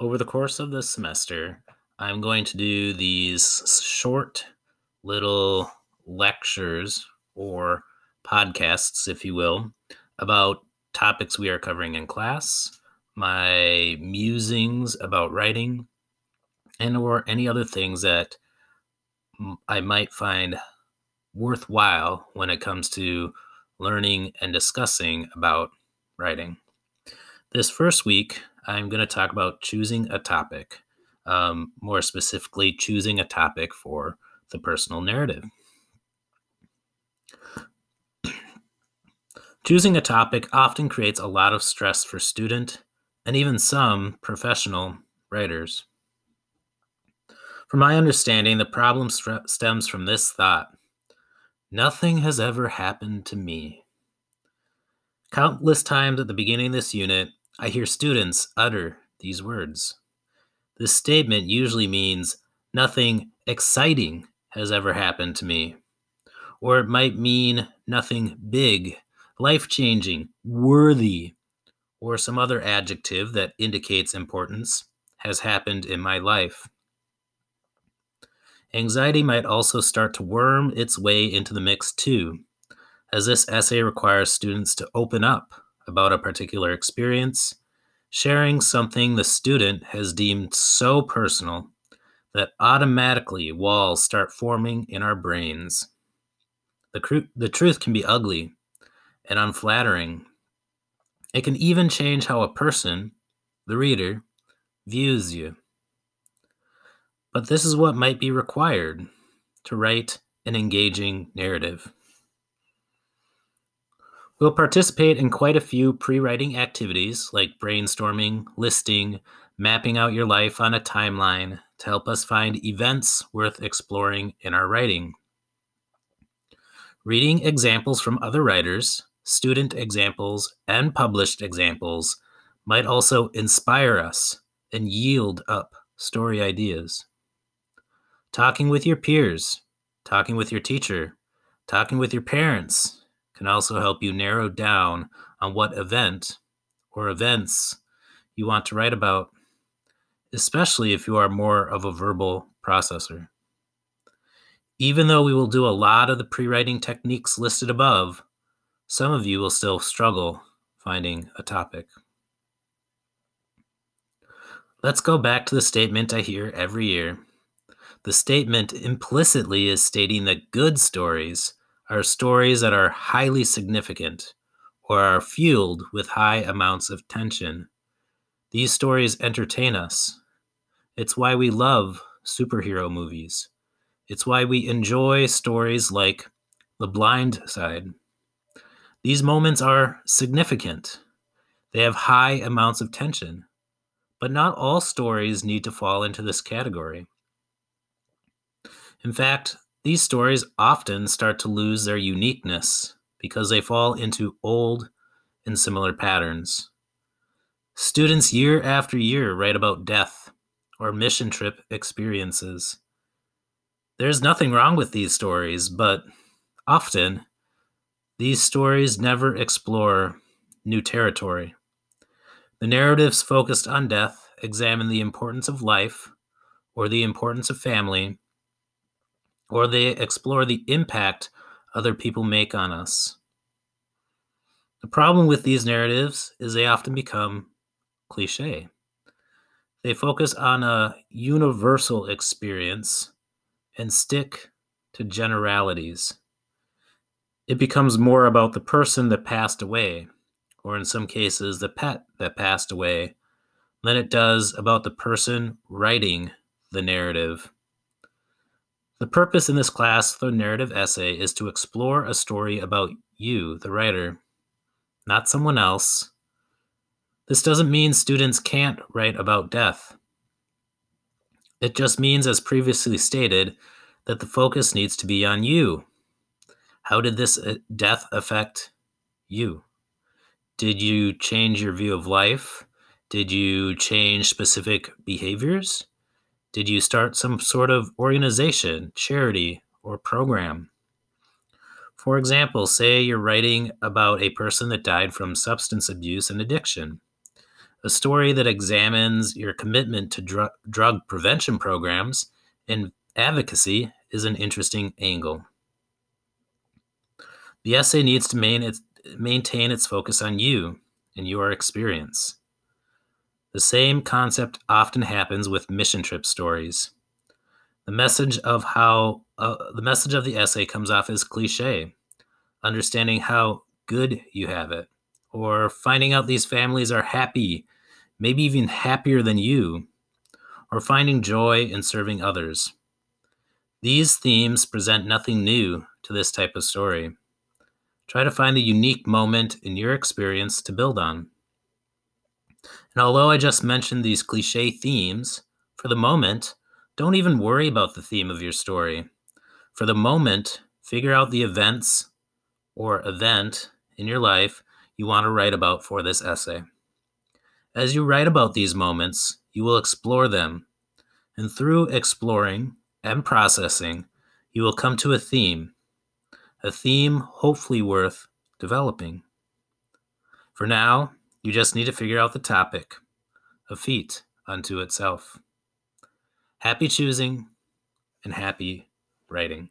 Over the course of this semester, I'm going to do these short little lectures or podcasts, if you will, about topics we are covering in class, my musings about writing, and or any other things that I might find worthwhile when it comes to learning and discussing about writing. This first week, I'm going to talk about choosing a topic, um, more specifically, choosing a topic for the personal narrative. choosing a topic often creates a lot of stress for student and even some professional writers. From my understanding, the problem st- stems from this thought Nothing has ever happened to me. Countless times at the beginning of this unit, I hear students utter these words. This statement usually means nothing exciting has ever happened to me. Or it might mean nothing big, life changing, worthy, or some other adjective that indicates importance has happened in my life. Anxiety might also start to worm its way into the mix too, as this essay requires students to open up about a particular experience, sharing something the student has deemed so personal that automatically walls start forming in our brains. The, cr- the truth can be ugly and unflattering. It can even change how a person, the reader, views you. But this is what might be required to write an engaging narrative. We'll participate in quite a few pre writing activities like brainstorming, listing, mapping out your life on a timeline to help us find events worth exploring in our writing. Reading examples from other writers, student examples, and published examples might also inspire us and yield up story ideas. Talking with your peers, talking with your teacher, talking with your parents can also help you narrow down on what event or events you want to write about, especially if you are more of a verbal processor. Even though we will do a lot of the pre writing techniques listed above, some of you will still struggle finding a topic. Let's go back to the statement I hear every year the statement implicitly is stating that good stories are stories that are highly significant or are fueled with high amounts of tension. These stories entertain us. It's why we love superhero movies. It's why we enjoy stories like The Blind Side. These moments are significant. They have high amounts of tension. But not all stories need to fall into this category. In fact, these stories often start to lose their uniqueness because they fall into old and similar patterns. Students year after year write about death or mission trip experiences. There's nothing wrong with these stories, but often these stories never explore new territory. The narratives focused on death examine the importance of life or the importance of family or they explore the impact other people make on us. The problem with these narratives is they often become cliche. They focus on a universal experience and stick to generalities. It becomes more about the person that passed away, or in some cases, the pet that passed away, than it does about the person writing the narrative. The purpose in this class, the narrative essay, is to explore a story about you, the writer, not someone else. This doesn't mean students can't write about death. It just means, as previously stated, that the focus needs to be on you. How did this uh, death affect you? Did you change your view of life? Did you change specific behaviors? Did you start some sort of organization, charity, or program? For example, say you're writing about a person that died from substance abuse and addiction. A story that examines your commitment to dr- drug prevention programs and advocacy is an interesting angle. The essay needs to main maintain its focus on you and your experience. The same concept often happens with mission trip stories. The message of how uh, the message of the essay comes off as cliche, understanding how good you have it, or finding out these families are happy, maybe even happier than you, or finding joy in serving others. These themes present nothing new to this type of story. Try to find the unique moment in your experience to build on. And although I just mentioned these cliche themes, for the moment, don't even worry about the theme of your story. For the moment, figure out the events or event in your life you want to write about for this essay. As you write about these moments, you will explore them. And through exploring and processing, you will come to a theme, a theme hopefully worth developing. For now, you just need to figure out the topic, a feat unto itself. Happy choosing and happy writing.